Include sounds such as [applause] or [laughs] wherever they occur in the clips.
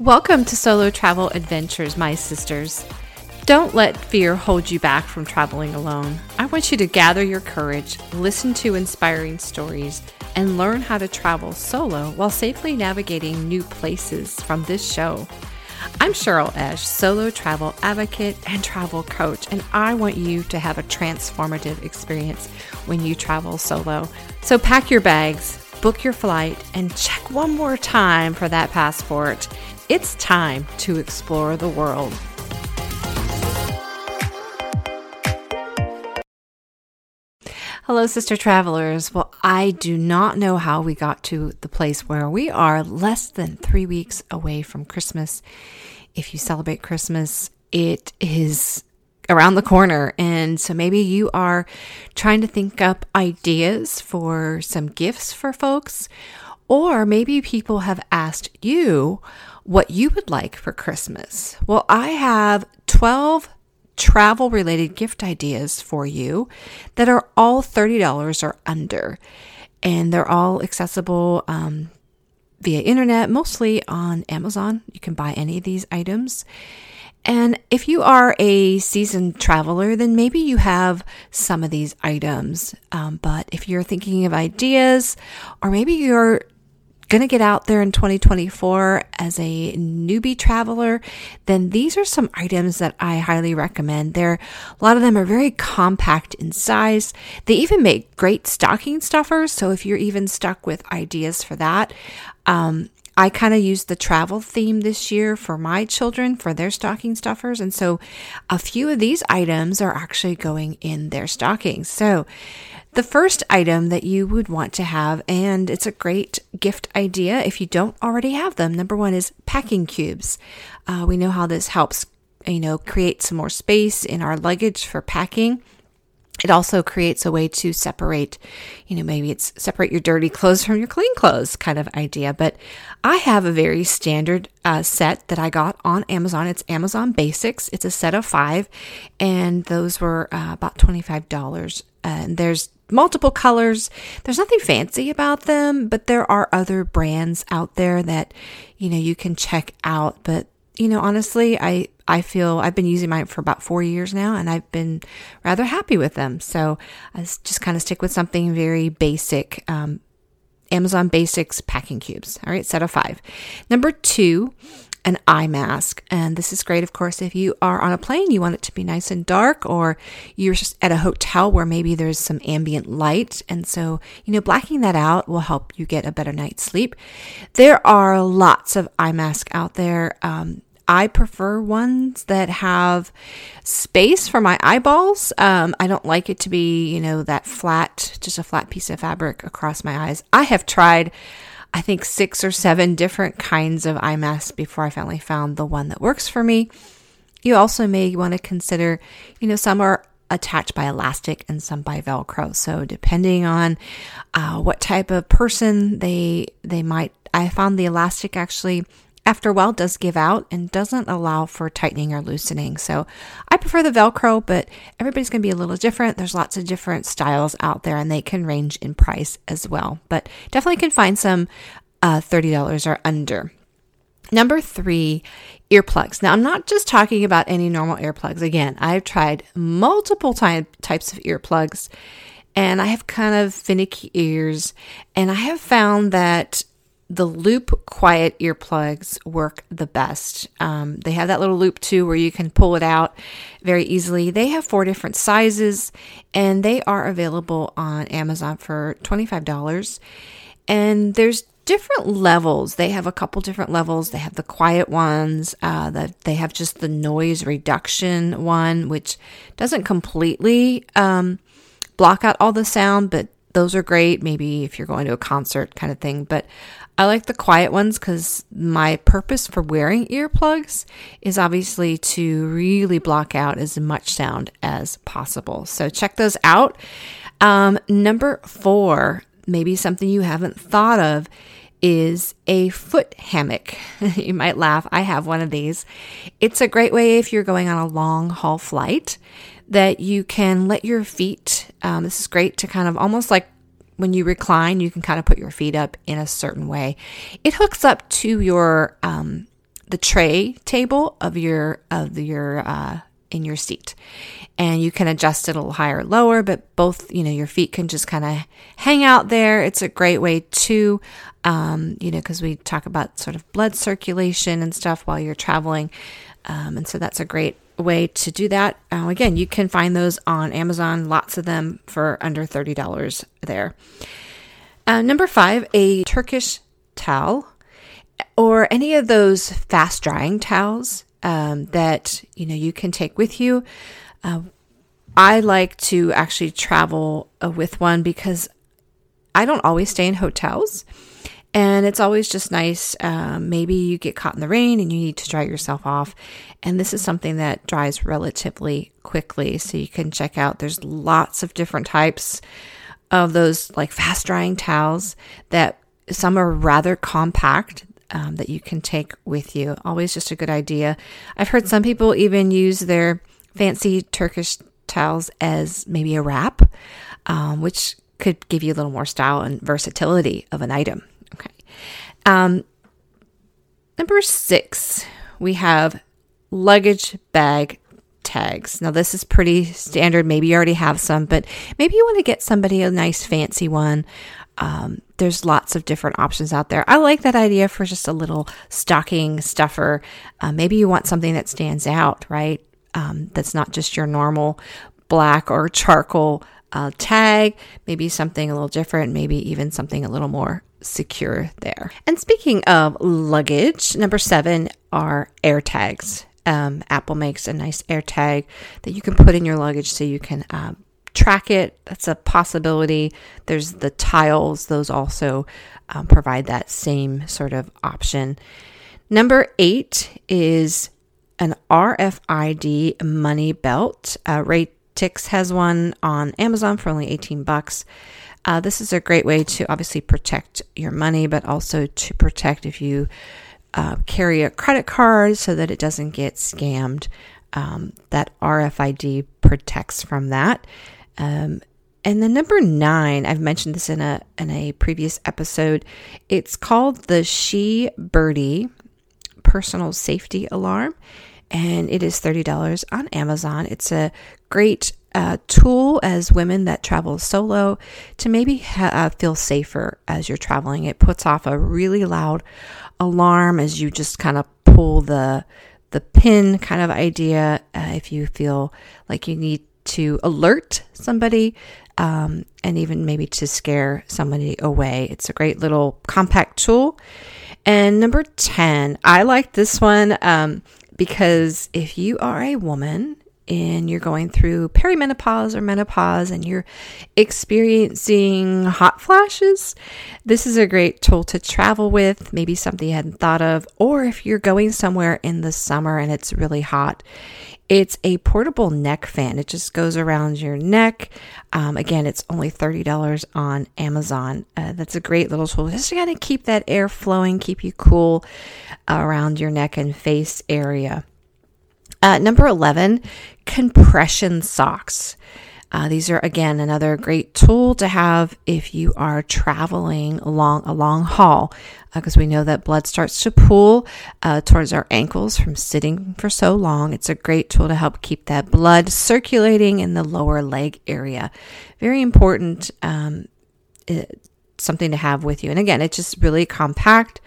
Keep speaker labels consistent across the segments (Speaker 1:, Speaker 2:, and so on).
Speaker 1: Welcome to Solo Travel Adventures, my sisters. Don't let fear hold you back from traveling alone. I want you to gather your courage, listen to inspiring stories, and learn how to travel solo while safely navigating new places from this show. I'm Cheryl Esch, solo travel advocate and travel coach, and I want you to have a transformative experience when you travel solo. So pack your bags, book your flight, and check one more time for that passport. It's time to explore the world. Hello, sister travelers. Well, I do not know how we got to the place where we are less than three weeks away from Christmas. If you celebrate Christmas, it is around the corner. And so maybe you are trying to think up ideas for some gifts for folks, or maybe people have asked you what you would like for Christmas. Well, I have 12 travel related gift ideas for you that are all $30 or under. And they're all accessible um, via internet, mostly on Amazon. You can buy any of these items. And if you are a seasoned traveler, then maybe you have some of these items. Um, but if you're thinking of ideas, or maybe you're going to get out there in 2024 as a newbie traveler, then these are some items that I highly recommend. There, a lot of them are very compact in size. They even make great stocking stuffers. So if you're even stuck with ideas for that, um, I kind of used the travel theme this year for my children for their stocking stuffers. And so a few of these items are actually going in their stockings. So the first item that you would want to have, and it's a great gift idea if you don't already have them. Number one is packing cubes. Uh, we know how this helps, you know, create some more space in our luggage for packing. It also creates a way to separate, you know, maybe it's separate your dirty clothes from your clean clothes kind of idea. But I have a very standard uh, set that I got on Amazon. It's Amazon Basics. It's a set of five, and those were uh, about $25. And there's multiple colors. There's nothing fancy about them, but there are other brands out there that, you know, you can check out. But, you know, honestly, I, I feel I've been using mine for about four years now and I've been rather happy with them. So I just kind of stick with something very basic. Um, Amazon Basics packing cubes. All right, set of five. Number two, an eye mask. And this is great, of course, if you are on a plane, you want it to be nice and dark, or you're just at a hotel where maybe there's some ambient light. And so, you know, blacking that out will help you get a better night's sleep. There are lots of eye masks out there. Um, I prefer ones that have space for my eyeballs. Um, I don't like it to be, you know, that flat, just a flat piece of fabric across my eyes. I have tried I think six or seven different kinds of eye masks before I finally found the one that works for me. You also may want to consider, you know, some are attached by elastic and some by velcro so depending on uh, what type of person they they might i found the elastic actually after a while does give out and doesn't allow for tightening or loosening. So I prefer the Velcro, but everybody's going to be a little different. There's lots of different styles out there and they can range in price as well, but definitely can find some uh, $30 or under. Number three, earplugs. Now, I'm not just talking about any normal earplugs. Again, I've tried multiple ty- types of earplugs and I have kind of finicky ears, and I have found that the loop quiet earplugs work the best. Um, they have that little loop too where you can pull it out very easily. They have four different sizes and they are available on Amazon for $25. And there's different levels. They have a couple different levels. They have the quiet ones, uh, that they have just the noise reduction one, which doesn't completely um, block out all the sound, but those are great. Maybe if you're going to a concert kind of thing. But I like the quiet ones because my purpose for wearing earplugs is obviously to really block out as much sound as possible. So check those out. Um, number four, maybe something you haven't thought of is a foot hammock. [laughs] you might laugh. I have one of these. It's a great way if you're going on a long haul flight that you can let your feet, um, this is great to kind of almost like when you recline, you can kind of put your feet up in a certain way. It hooks up to your um, the tray table of your of your uh, in your seat. And you can adjust it a little higher or lower but both you know your feet can just kind of hang out there. It's a great way to um, you know because we talk about sort of blood circulation and stuff while you're traveling. Um, and so that's a great way to do that. Uh, again you can find those on amazon lots of them for under $30 there. Uh, number five a turkish towel or any of those fast drying towels um, that you know you can take with you. Uh, I like to actually travel uh, with one because I don't always stay in hotels. And it's always just nice. Um, maybe you get caught in the rain and you need to dry yourself off. And this is something that dries relatively quickly. So you can check out, there's lots of different types of those like fast drying towels that some are rather compact um, that you can take with you. Always just a good idea. I've heard some people even use their fancy Turkish towels as maybe a wrap, um, which could give you a little more style and versatility of an item. Okay. Um, number six, we have luggage bag tags. Now, this is pretty standard. Maybe you already have some, but maybe you want to get somebody a nice fancy one um, there's lots of different options out there. I like that idea for just a little stocking stuffer. Uh, maybe you want something that stands out, right? Um, that's not just your normal black or charcoal uh, tag, maybe something a little different, maybe even something a little more secure there. And speaking of luggage, number seven are air tags. Um, Apple makes a nice air tag that you can put in your luggage so you can um, track it. That's a possibility. There's the tiles, those also um, provide that same sort of option. Number eight is an RFID money belt. Uh, Raytix has one on Amazon for only 18 bucks. Uh, this is a great way to obviously protect your money, but also to protect if you uh, carry a credit card so that it doesn't get scammed. Um, that RFID protects from that. Um, and then number nine, I've mentioned this in a in a previous episode. It's called the She Birdie Personal Safety Alarm, and it is thirty dollars on Amazon. It's a great uh, tool as women that travel solo to maybe ha- uh, feel safer as you're traveling. It puts off a really loud alarm as you just kind of pull the the pin kind of idea. Uh, if you feel like you need to alert somebody um, and even maybe to scare somebody away. It's a great little compact tool. And number 10, I like this one um, because if you are a woman and you're going through perimenopause or menopause and you're experiencing hot flashes, this is a great tool to travel with, maybe something you hadn't thought of, or if you're going somewhere in the summer and it's really hot it's a portable neck fan. It just goes around your neck. Um, again, it's only $30 on Amazon. Uh, that's a great little tool just to kind of keep that air flowing, keep you cool around your neck and face area. Uh, number 11, compression socks. Uh, these are again another great tool to have if you are traveling along a long haul, because uh, we know that blood starts to pool uh, towards our ankles from sitting for so long. It's a great tool to help keep that blood circulating in the lower leg area. Very important, um, it, something to have with you. And again, it's just really compact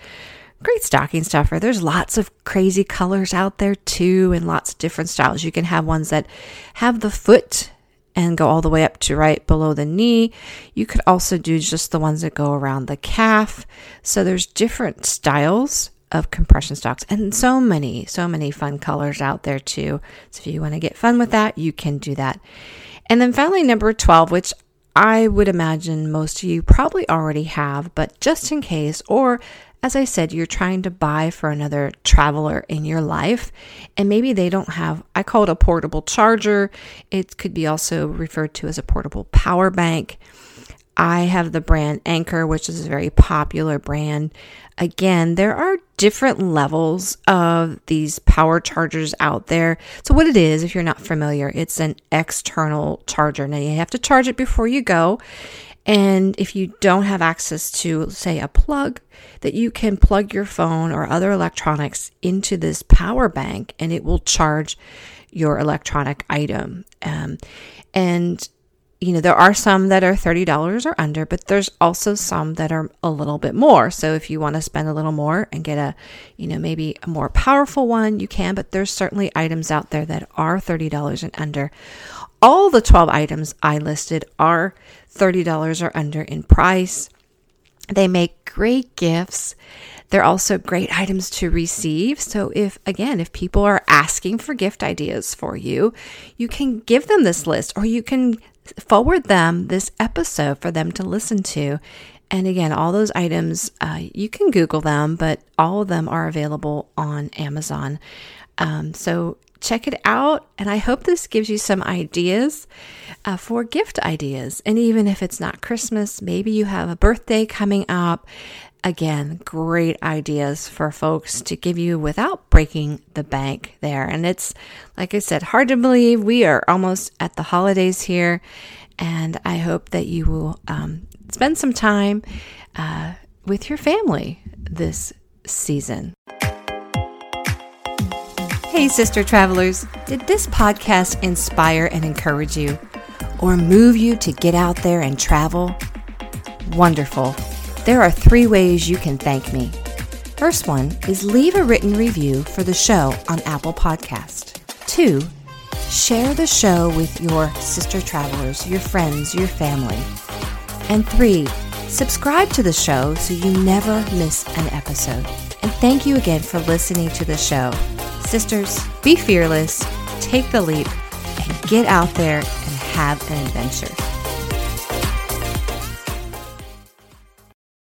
Speaker 1: great stocking stuffer. There's lots of crazy colors out there too, and lots of different styles. You can have ones that have the foot and go all the way up to right below the knee. You could also do just the ones that go around the calf. So there's different styles of compression stocks and so many, so many fun colors out there too. So if you want to get fun with that, you can do that. And then finally, number 12, which I would imagine most of you probably already have, but just in case, or as I said, you're trying to buy for another traveler in your life, and maybe they don't have, I call it a portable charger. It could be also referred to as a portable power bank. I have the brand Anker, which is a very popular brand. Again, there are different levels of these power chargers out there. So, what it is, if you're not familiar, it's an external charger. Now, you have to charge it before you go, And if you don't have access to, say, a plug, that you can plug your phone or other electronics into this power bank and it will charge your electronic item. Um, and you know, there are some that are $30 or under, but there's also some that are a little bit more. So if you want to spend a little more and get a, you know, maybe a more powerful one, you can, but there's certainly items out there that are $30 and under. All the 12 items I listed are $30 or under in price. They make great gifts. They're also great items to receive. So, if again, if people are asking for gift ideas for you, you can give them this list or you can forward them this episode for them to listen to. And again, all those items, uh, you can Google them, but all of them are available on Amazon. Um, so check it out. And I hope this gives you some ideas uh, for gift ideas. And even if it's not Christmas, maybe you have a birthday coming up. Again, great ideas for folks to give you without breaking the bank there. And it's, like I said, hard to believe we are almost at the holidays here. And I hope that you will um, spend some time uh, with your family this season. Hey, sister travelers, did this podcast inspire and encourage you or move you to get out there and travel? Wonderful. There are three ways you can thank me. First one is leave a written review for the show on Apple Podcast. Two, share the show with your sister travelers, your friends, your family. And three, subscribe to the show so you never miss an episode. And thank you again for listening to the show. Sisters, be fearless, take the leap, and get out there and have an adventure.